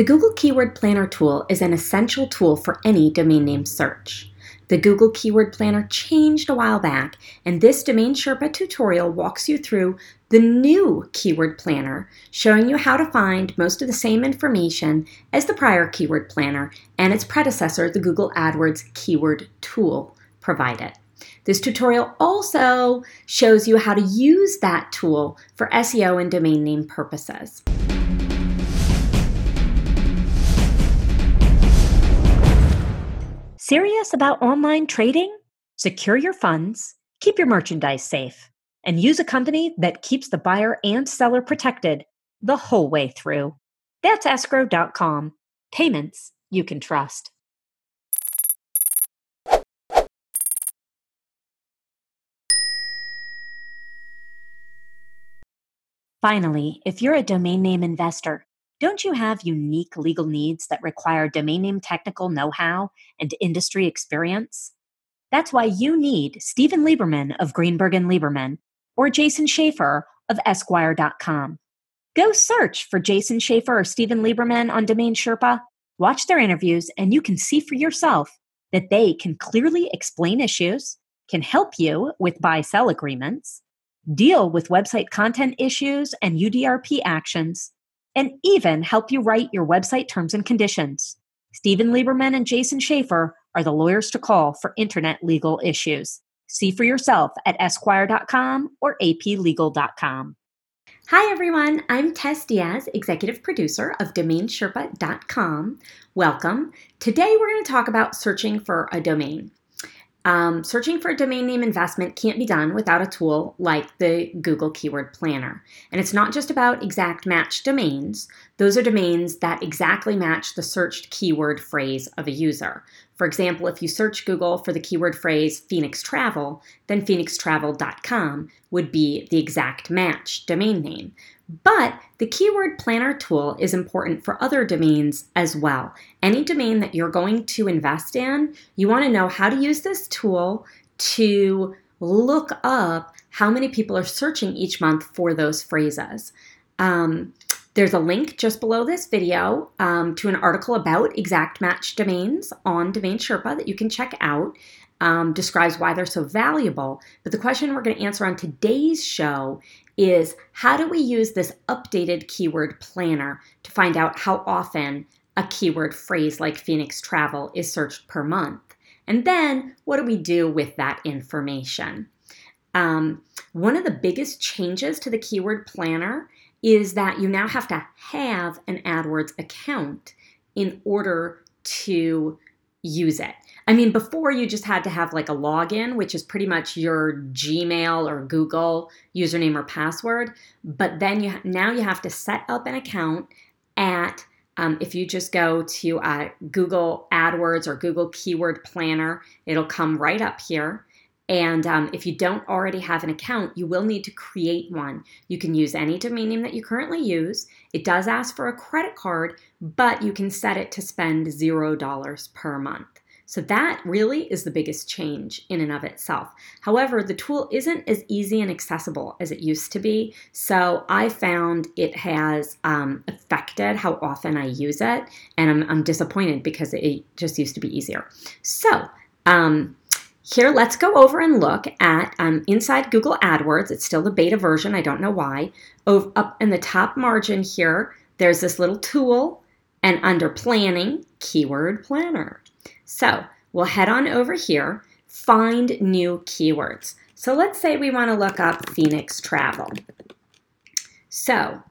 The Google Keyword Planner tool is an essential tool for any domain name search. The Google Keyword Planner changed a while back, and this Domain Sherpa tutorial walks you through the new Keyword Planner, showing you how to find most of the same information as the prior Keyword Planner and its predecessor, the Google AdWords Keyword Tool, provided. This tutorial also shows you how to use that tool for SEO and domain name purposes. Serious about online trading? Secure your funds, keep your merchandise safe, and use a company that keeps the buyer and seller protected the whole way through. That's escrow.com. Payments you can trust. Finally, if you're a domain name investor, don't you have unique legal needs that require domain name technical know how and industry experience? That's why you need Stephen Lieberman of Greenberg and Lieberman or Jason Schaefer of Esqwire.com. Go search for Jason Schaefer or Stephen Lieberman on Domain Sherpa, watch their interviews, and you can see for yourself that they can clearly explain issues, can help you with buy sell agreements, deal with website content issues and UDRP actions and even help you write your website terms and conditions. Stephen Lieberman and Jason Schaefer are the lawyers to call for internet legal issues. See for yourself at esqwire.com or aplegal.com. Hi, everyone. I'm Tess Diaz, executive producer of DomainSherpa.com. Welcome. Today, we're going to talk about searching for a domain. Um, searching for a domain name investment can't be done without a tool like the Google Keyword Planner. And it's not just about exact match domains, those are domains that exactly match the searched keyword phrase of a user. For example, if you search Google for the keyword phrase Phoenix Travel, then phoenixtravel.com would be the exact match domain name. But the Keyword Planner tool is important for other domains as well. Any domain that you're going to invest in, you want to know how to use this tool to look up how many people are searching each month for those phrases. Um, there's a link just below this video um, to an article about exact match domains on Domain Sherpa that you can check out. Um, describes why they're so valuable. But the question we're going to answer on today's show is how do we use this updated keyword planner to find out how often a keyword phrase like Phoenix travel is searched per month? And then what do we do with that information? Um, one of the biggest changes to the keyword planner is that you now have to have an AdWords account in order to use it. I mean, before you just had to have like a login, which is pretty much your Gmail or Google username or password. But then you now you have to set up an account at um, if you just go to uh, Google AdWords or Google Keyword Planner, it'll come right up here. And um, if you don't already have an account, you will need to create one. You can use any domain name that you currently use. It does ask for a credit card, but you can set it to spend $0 per month. So that really is the biggest change in and of itself. However, the tool isn't as easy and accessible as it used to be. So I found it has um, affected how often I use it, and I'm, I'm, disappointed because it just used to be easier. So um, here, let's go over and look at um, inside Google AdWords. It's still the beta version. I don't know why. Over, up in the top margin here, there's this little tool, and under Planning, Keyword Planner. So we'll head on over here, find new keywords. So let's say we want to look up Phoenix travel. So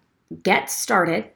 get started.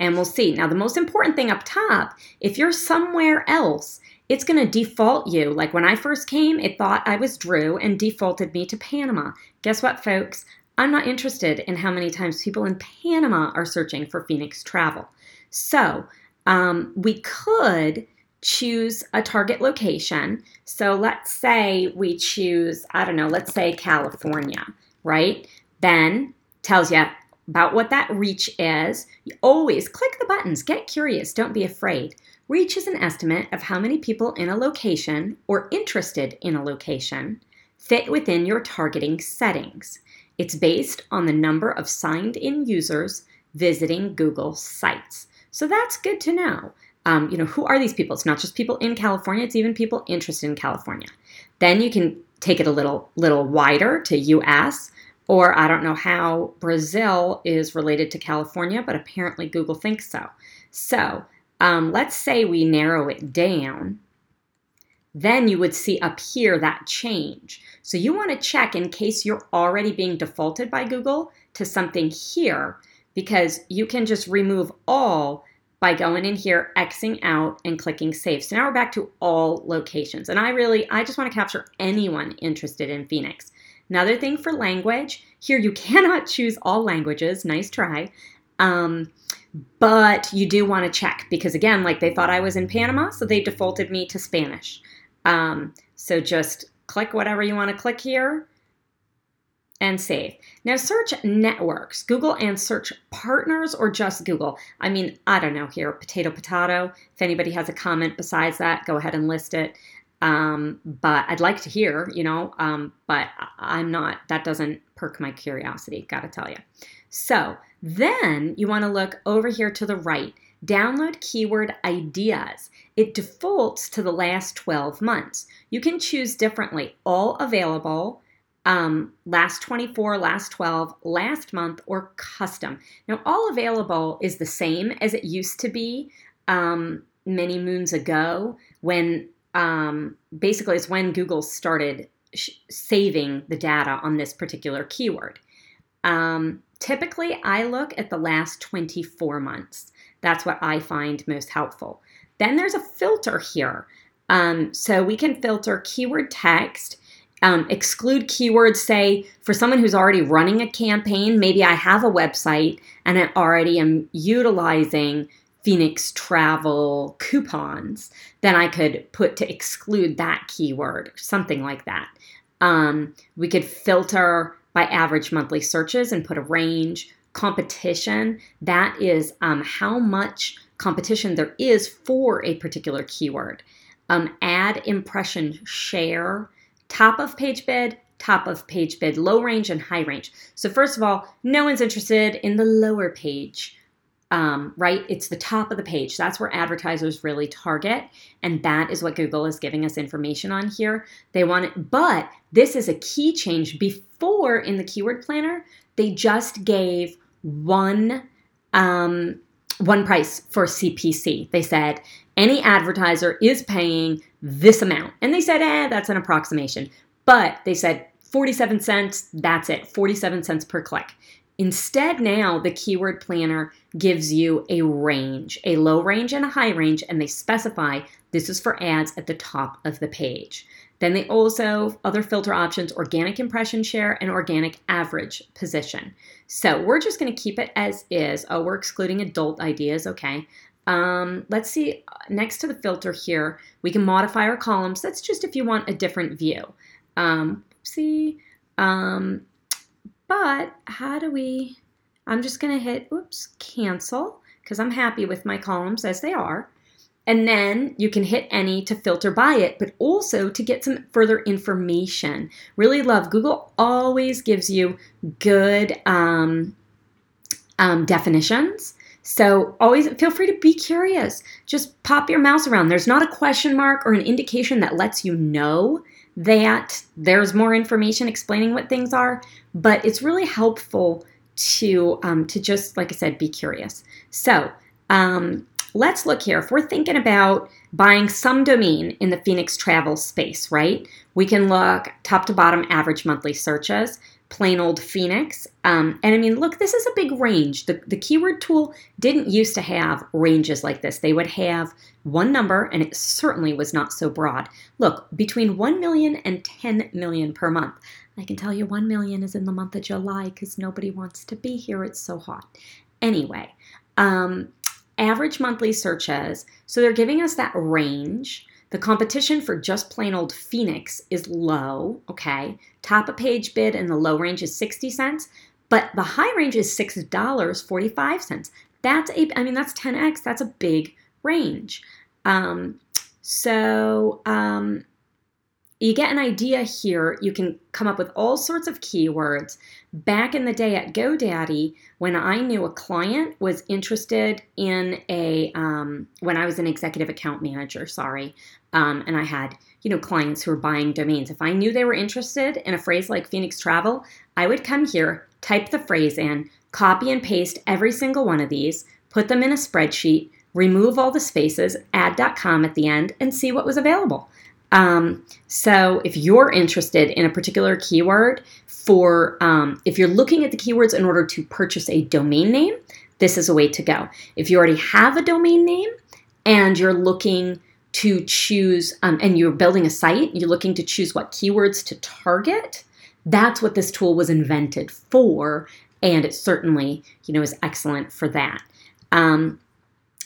And we'll see. Now, the most important thing up top, if you're somewhere else, it's going to default you. Like when I first came, it thought I was Drew and defaulted me to Panama. Guess what, folks? I'm not interested in how many times people in Panama are searching for Phoenix travel. So um, we could choose a target location. So let's say we choose, I don't know, let's say California, right? Then tells you about what that reach is. You always click the buttons, get curious, don't be afraid. Reach is an estimate of how many people in a location or interested in a location fit within your targeting settings. It's based on the number of signed in users visiting Google sites. So that's good to know. Um, you know, who are these people? It's not just people in California, it's even people interested in California. Then you can take it a little little wider to US or I don't know how Brazil is related to California, but apparently Google thinks so. So um, let's say we narrow it down. Then you would see up here that change. So you want to check in case you're already being defaulted by Google to something here because you can just remove all by going in here, Xing out and clicking save. So now we're back to all locations. And I really, I just want to capture anyone interested in Phoenix. Another thing for language, here you cannot choose all languages. Nice try. Um, but you do want to check because again, like they thought I was in Panama, so they defaulted me to Spanish. Um, so just click whatever you want to click here and save. Now search networks, Google and search partners or just Google. I mean, I don't know here, potato, potato. If anybody has a comment besides that, go ahead and list it. Um, but I'd like to hear, you know, um, but I'm not, that doesn't perk my curiosity, gotta tell you. So then you wanna look over here to the right, download keyword ideas. It defaults to the last 12 months. You can choose differently, all available, um, last 24, last 12, last month, or custom. Now, all available is the same as it used to be um, many moons ago when um, basically it's when Google started sh- saving the data on this particular keyword. Um, typically, I look at the last 24 months. That's what I find most helpful. Then there's a filter here. Um, so we can filter keyword text, um, exclude keywords, say, for someone who's already running a campaign, maybe I have a website and I already am utilizing Phoenix travel coupons, then I could put to exclude that keyword, something like that. Um, we could filter by average monthly searches and put a range. Competition, that is um, how much competition there is for a particular keyword. Um, ad impression share, top of page bid, top of page bid, low range and high range. So, first of all, no one's interested in the lower page um, right? It's the top of the page. That's where advertisers really target. And that is what Google is giving us information on here. They want it, but this is a key change. Before in the keyword planner, they just gave one um, one price for CPC. They said any advertiser is paying this amount. And they said, eh, that's an approximation. But they said 47 cents, that's it, 47 cents per click. Instead, now the keyword planner gives you a range, a low range and a high range, and they specify this is for ads at the top of the page. Then they also, other filter options, organic impression share and organic average position. So we're just going to keep it as is. Oh, we're excluding adult ideas. Okay. Um, let's see, next to the filter here, we can modify our columns. That's just if you want a different view. Um, see, um, but how do we, I'm just going to hit, oops, cancel because I'm happy with my columns as they are. And then you can hit any to filter by it, but also to get some further information. Really love Google always gives you good um, um, definitions. So always feel free to be curious. Just pop your mouse around. There's not a question mark or an indication that lets you know that there's more information explaining what things are, but it's really helpful to um, to just like I said, be curious. So um, let's look here. If we're thinking about buying some domain in the Phoenix travel space, right? We can look top to bottom average monthly searches plain old Phoenix. Um, and I mean, look, this is a big range. The, the keyword tool didn't used to have ranges like this. They would have one number, and it certainly was not so broad. Look, between 1 million and 10 million per month. I can tell you 1 million is in the month of July because nobody wants to be here. It's so hot. Anyway, um, average monthly searches. So they're giving us that range. The competition for just plain old Phoenix is low, okay? Top of page bid in the low range is 60 cents, but the high range is $6.45. That's a I mean that's 10x. That's a big range. Um, so um, you get an idea here. You can come up with all sorts of keywords. Back in the day at GoDaddy, when I knew a client was interested in a, um, when I was an executive account manager, sorry, um, and I had, you know, clients who were buying domains. If I knew they were interested in a phrase like Phoenix Travel, I would come here, type the phrase in, copy and paste every single one of these, put them in a spreadsheet, remove all the spaces, add .com at the end, and see what was available. Um, so if you're interested in a particular keyword for, um, if you're looking at the keywords in order to purchase a domain name, this is a way to go. If you already have a domain name and you're looking to choose, um, and you're building a site, you're looking to choose what keywords to target, that's what this tool was invented for. And it certainly, you know, is excellent for that. Um,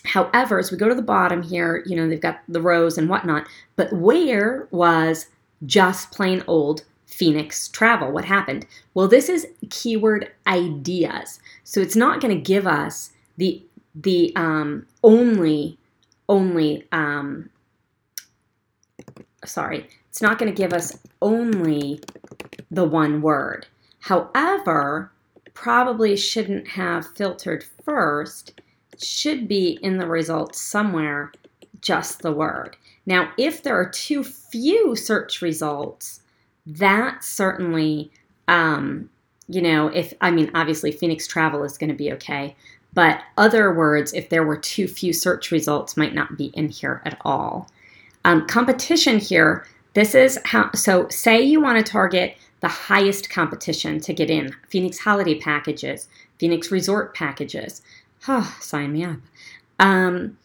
However, as we go to the bottom here, you know, they've got the rows and whatnot, but where was just plain old Phoenix travel? What happened? Well, this is keyword ideas. So it's not going to give us the the um, only only um, sorry, it's not going to give us only the one word. However, probably shouldn't have filtered first should be in the results somewhere just the word. Now, if there are too few search results, that certainly, um, you know, if I mean, obviously Phoenix travel is going to be okay, but other words, if there were too few search results, might not be in here at all. Um, competition here, this is how, so say you want to target the highest competition to get in Phoenix holiday packages, Phoenix resort packages. Oh, sign me up. Um,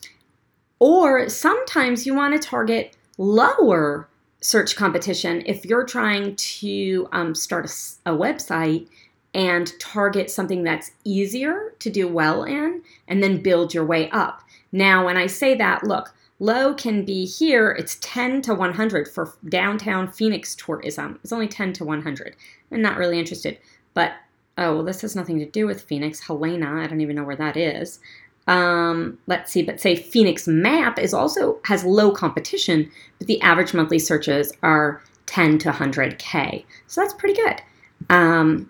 or sometimes you want to target lower search competition if you're trying to um, start a, a website and target something that's easier to do well in and then build your way up. Now, when I say that, look, low can be here, it's 10 to 100 for downtown Phoenix tourism. It's only 10 to 100. I'm not really interested. But Oh, well, this has nothing to do with Phoenix. Helena, I don't even know where that is. Um, let's see, but say Phoenix Map is also has low competition, but the average monthly searches are 10 to 100K. So that's pretty good. Um,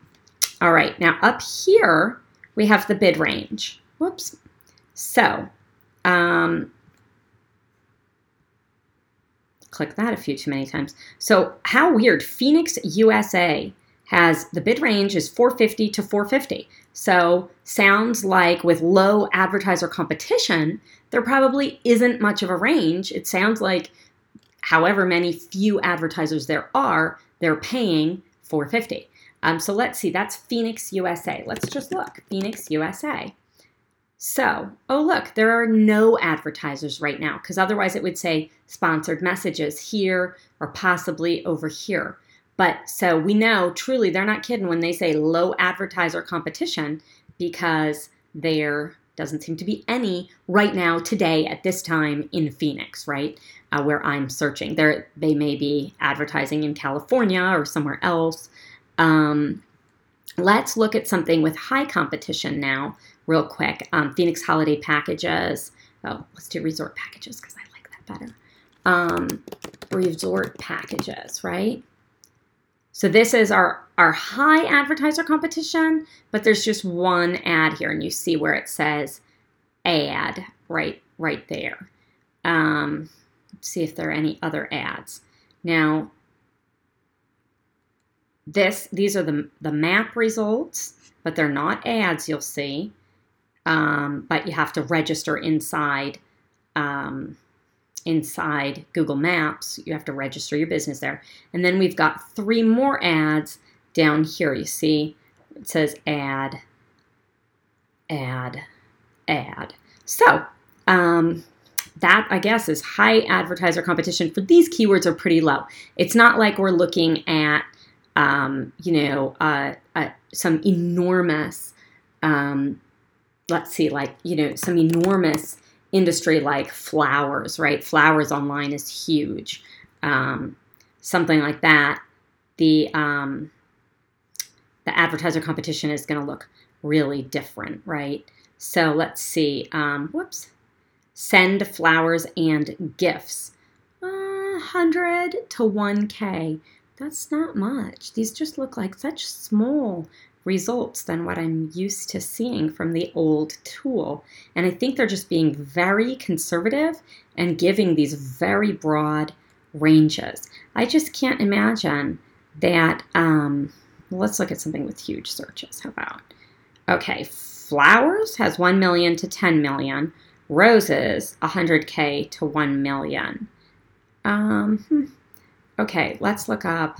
all right, now up here, we have the bid range. Whoops. So, um, click that a few too many times. So, how weird. Phoenix, USA has the bid range is 450 to 450. So sounds like with low advertiser competition, there probably isn't much of a range. It sounds like however many few advertisers there are, they're paying 450. Um, so let's see, that's Phoenix, USA. Let's just look, Phoenix, USA. So, oh look, there are no advertisers right now because otherwise it would say sponsored messages here or possibly over here. But so we know truly they're not kidding when they say low advertiser competition because there doesn't seem to be any right now today at this time in Phoenix, right? Uh, where I'm searching. There they may be advertising in California or somewhere else. Um, let's look at something with high competition now, real quick. Um, Phoenix holiday packages. Oh, let's do resort packages because I like that better. Um, resort packages, right? So this is our, our high advertiser competition, but there's just one ad here, and you see where it says ad right, right there. Um, see if there are any other ads. Now, this these are the, the map results, but they're not ads, you'll see. Um, but you have to register inside um, inside Google Maps. You have to register your business there. And then we've got three more ads down here. You see it says ad, ad, ad. So um, that, I guess, is high advertiser competition for these keywords are pretty low. It's not like we're looking at, um, you know, uh, uh, some enormous, um, let's see, like, you know, some enormous industry like flowers, right? Flowers online is huge. Um, something like that. The um, the advertiser competition is going to look really different, right? So let's see. Um, whoops. Send flowers and gifts. Uh, 100 to 1K. That's not much. These just look like such small results than what I'm used to seeing from the old tool. And I think they're just being very conservative and giving these very broad ranges. I just can't imagine that. Um, let's look at something with huge searches. How about? Okay, flowers has 1 million to 10 million, roses 100k to 1 million. Um, hmm. okay, let's look up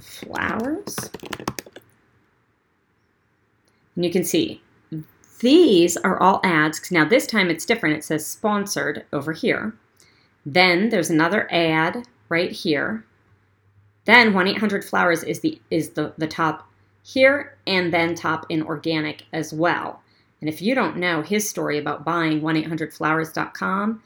flowers. And you can see these are all ads. Now this time it's different. It says sponsored over here. Then there's another ad right here. Then 1-800-Flowers is the is the, the top here and then top in organic as well. And if you don't know his story about buying 1-800-Flowers.com,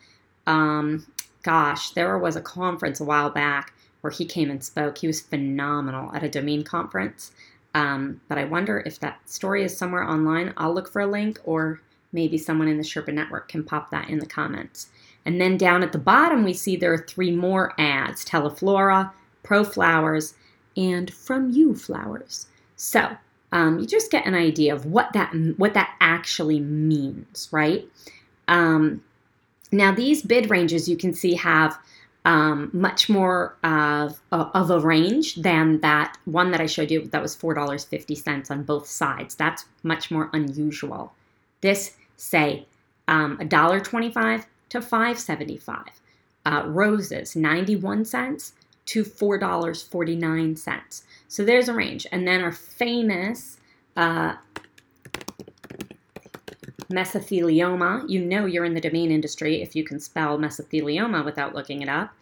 um, gosh, there was a conference a while back where he came and spoke. He was phenomenal at a domain conference. Um, but I wonder if that story is somewhere online. I'll look for a link, or maybe someone in the Sherpa network can pop that in the comments. And then down at the bottom, we see there are three more ads Teleflora, Pro Flowers, and From You Flowers. So um, you just get an idea of what that what that actually means, right? Um, now these bid ranges you can see have um, much more of, of a range than that one that I showed you that was $4.50 on both sides. That's much more unusual. This, say, um, $1.25 to $5.75. Uh, roses, 91 cents to $4.49. So there's a range. And then our famous uh, mesothelioma. You know you're in the domain industry if you can spell mesothelioma without looking it up.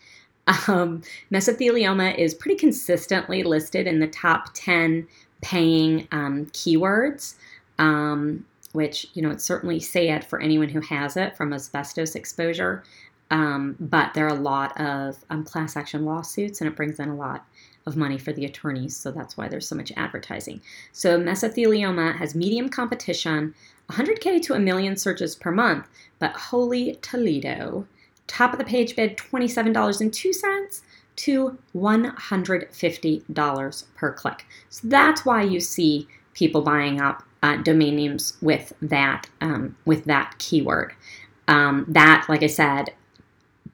Um, mesothelioma is pretty consistently listed in the top 10 paying um, keywords, um, which, you know, it's certainly sad for anyone who has it from asbestos exposure. Um, but there are a lot of um, class action lawsuits, and it brings in a lot of money for the attorneys, so that's why there's so much advertising. So, mesothelioma has medium competition, 100K to a million searches per month, but holy Toledo, top of the page bid $27.02 to $150 per click. So that's why you see people buying up uh, domain names with that um, with that keyword. Um, that, like I said,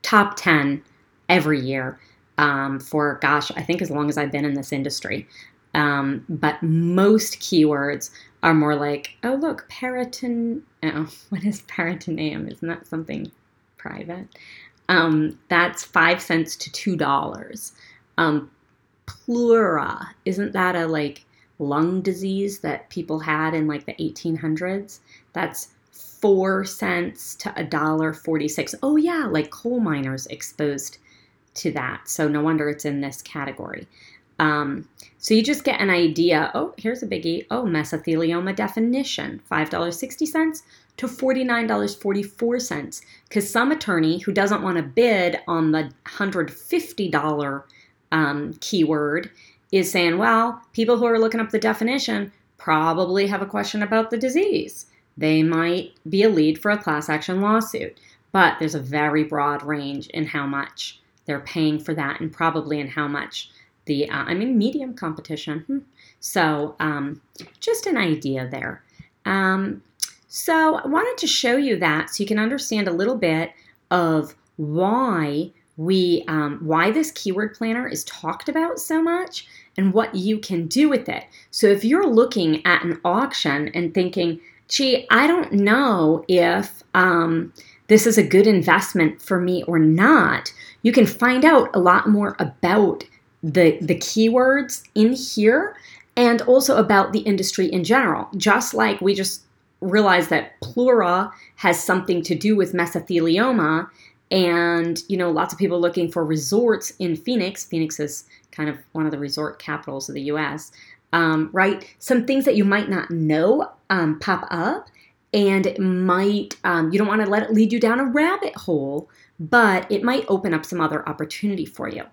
top 10 every year um, for gosh, I think as long as I've been in this industry. Um, but most keywords are more like, oh, look, periton. Oh, what is peritoneum? Isn't that something private? Um, that's five cents to two dollars. Um, pleura, isn't that a like lung disease that people had in like the 1800s? That's four cents to a dollar 46. Oh, yeah, like coal miners exposed to that. So no wonder it's in this category. Um, so you just get an idea. Oh, here's a biggie. Oh, mesothelioma definition $5.60 to $49.44. Because some attorney who doesn't want to bid on the $150 um, keyword is saying, well, people who are looking up the definition probably have a question about the disease. They might be a lead for a class action lawsuit, but there's a very broad range in how much they're paying for that and probably in how much the, uh, I mean, medium competition. Hmm. So um, just an idea there. Um, so I wanted to show you that so you can understand a little bit of why we um, why this keyword planner is talked about so much and what you can do with it. So if you're looking at an auction and thinking, gee, I don't know if um, this is a good investment for me or not, you can find out a lot more about the, the keywords in here and also about the industry in general. Just like we just realized that pleura has something to do with mesothelioma and you know lots of people looking for resorts in phoenix. Phoenix is kind of one of the resort capitals of the us um, right? Some things that you might not know um, pop up and it might um, you don't want to let it lead you down a rabbit hole but it might open up some other opportunity for you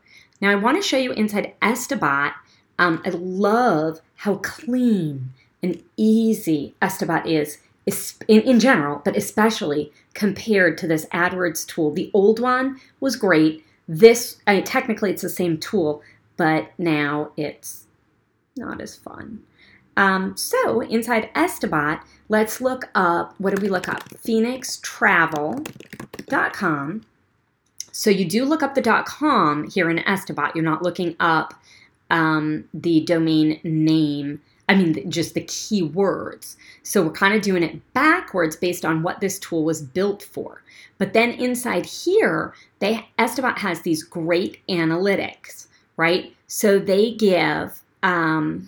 now i want to show you inside estibot um, i love how clean and easy estibot is in, in general but especially compared to this adwords tool the old one was great this, I mean, technically it's the same tool, but now it's not as fun. Um, so inside Estibot, let's look up, what did we look up? PhoenixTravel.com. So you do look up the .com here in Estibot. You're not looking up um, the domain name I mean, just the keywords. So we're kind of doing it backwards based on what this tool was built for. But then inside here, they has these great analytics, right? So they give um,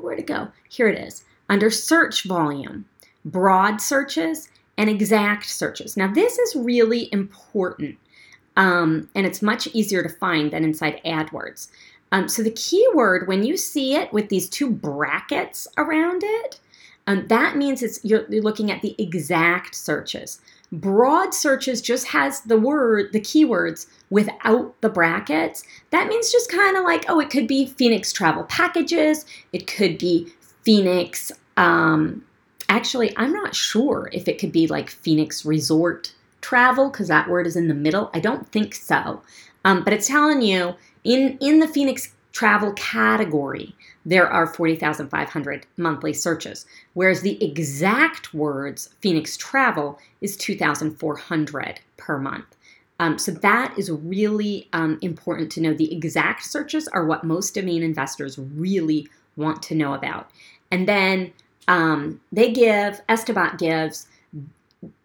where to go? Here it is. Under search volume, broad searches and exact searches. Now this is really important. Um, and it's much easier to find than inside AdWords. Um, so the keyword, when you see it with these two brackets around it, um, that means it's you're, you're looking at the exact searches. Broad searches just has the word, the keywords without the brackets. That means just kind of like, oh, it could be Phoenix travel packages. It could be Phoenix. Um, actually, I'm not sure if it could be like Phoenix resort travel because that word is in the middle. I don't think so. Um, but it's telling you in, in the Phoenix travel category, there are 40,500 monthly searches, whereas the exact words Phoenix travel is 2,400 per month. Um, so that is really um, important to know. The exact searches are what most domain investors really want to know about. And then um, they give, Estibot gives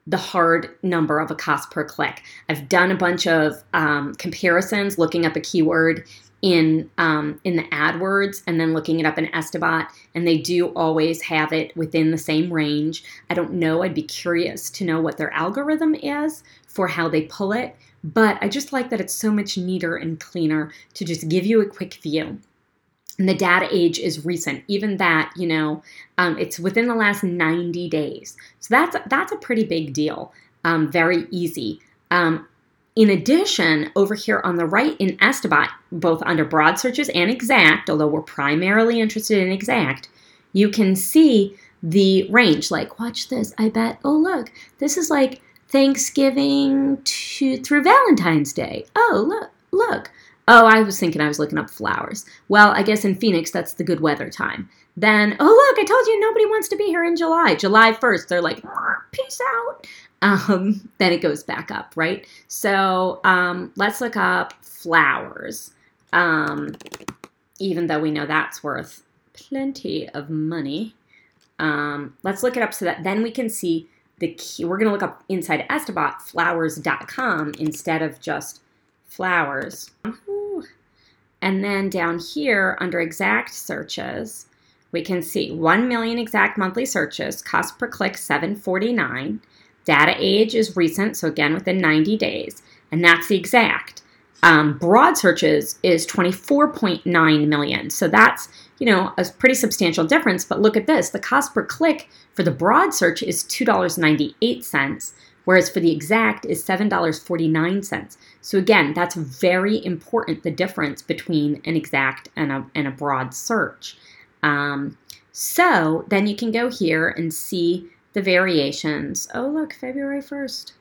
the hard number of a cost per click. I've done a bunch of um, comparisons, looking up a keyword in um, in the AdWords and then looking it up in Estibot, and they do always have it within the same range. I don't know. I'd be curious to know what their algorithm is for how they pull it, but I just like that it's so much neater and cleaner to just give you a quick view and the data age is recent. Even that, you know, um, it's within the last 90 days. So that's that's a pretty big deal. Um, very easy. Um, in addition, over here on the right in Estibot, both under broad searches and exact, although we're primarily interested in exact, you can see the range. Like, watch this. I bet. Oh, look, this is like Thanksgiving to through Valentine's Day. Oh, look, look. Oh, I was thinking I was looking up flowers. Well, I guess in Phoenix, that's the good weather time. Then, oh, look, I told you nobody wants to be here in July. July 1st, they're like, peace out. Um, then it goes back up, right? So um, let's look up flowers. Um, even though we know that's worth plenty of money. Um, let's look it up so that then we can see the key. We're going to look up inside Estibot flowers.com instead of just flowers. And then down here under exact searches, we can see 1 million exact monthly searches, cost per click 749. Data age is recent, so again within 90 days, and that's the exact. Um, broad searches is 24.9 million. So that's, you know, a pretty substantial difference. But look at this the cost per click for the broad search is $2.98 whereas for the exact is $7.49. So again, that's very important, the difference between an exact and a, and a broad search. Um, so then you can go here and see the variations. Oh, look, February 1st.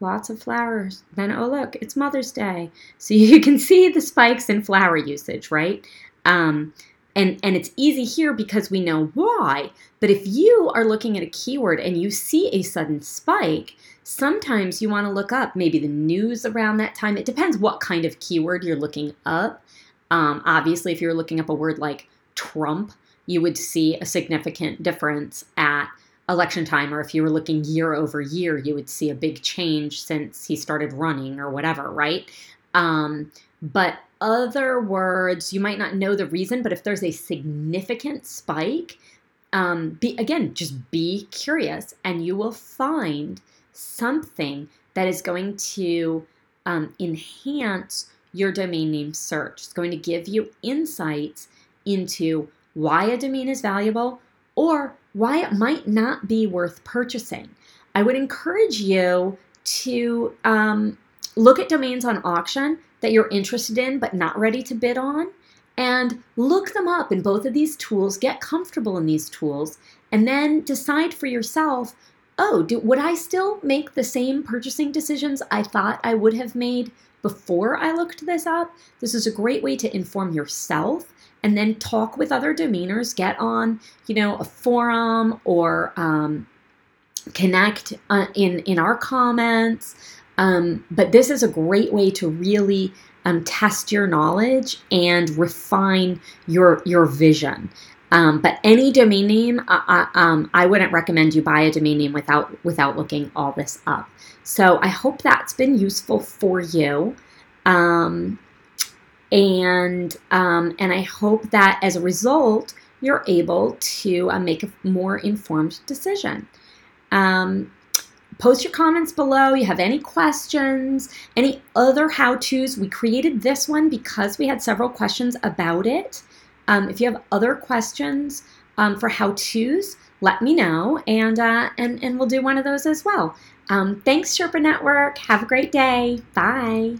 Lots of flowers. Then, oh, look, it's Mother's Day. So you can see the spikes in flower usage, right? Um, and, and it's easy here because we know why. But if you are looking at a keyword and you see a sudden spike, sometimes you want to look up maybe the news around that time. It depends what kind of keyword you're looking up. Um, obviously, if you're looking up a word like Trump, you would see a significant difference at election time, or if you were looking year over year, you would see a big change since he started running or whatever, right? Um, but other words, you might not know the reason, but if there's a significant spike, um, be again, just be curious, and you will find something that is going to um, enhance your domain name search. It's going to give you insights into why a domain is valuable or why it might not be worth purchasing. I would encourage you to um, look at domains on auction that you're interested in but not ready to bid on and look them up in both of these tools, get comfortable in these tools, and then decide for yourself oh, do, would I still make the same purchasing decisions I thought I would have made before I looked this up? This is a great way to inform yourself and then talk with other domainers. Get on, you know, a forum or um, connect uh, in in our comments. Um, but this is a great way to really um, test your knowledge and refine your your vision. Um, but any domain name, uh, uh, um, I wouldn't recommend you buy a domain name without without looking all this up. So I hope that's been useful for you, um, and um, and I hope that as a result you're able to uh, make a more informed decision. Um, post your comments below. You have any questions, any other how to's. We created this one because we had several questions about it. Um, if you have other questions um, for how to's, let me know, and uh, and and we'll do one of those as well. Um, thanks, Sherpa Network. Have a great day. Bye.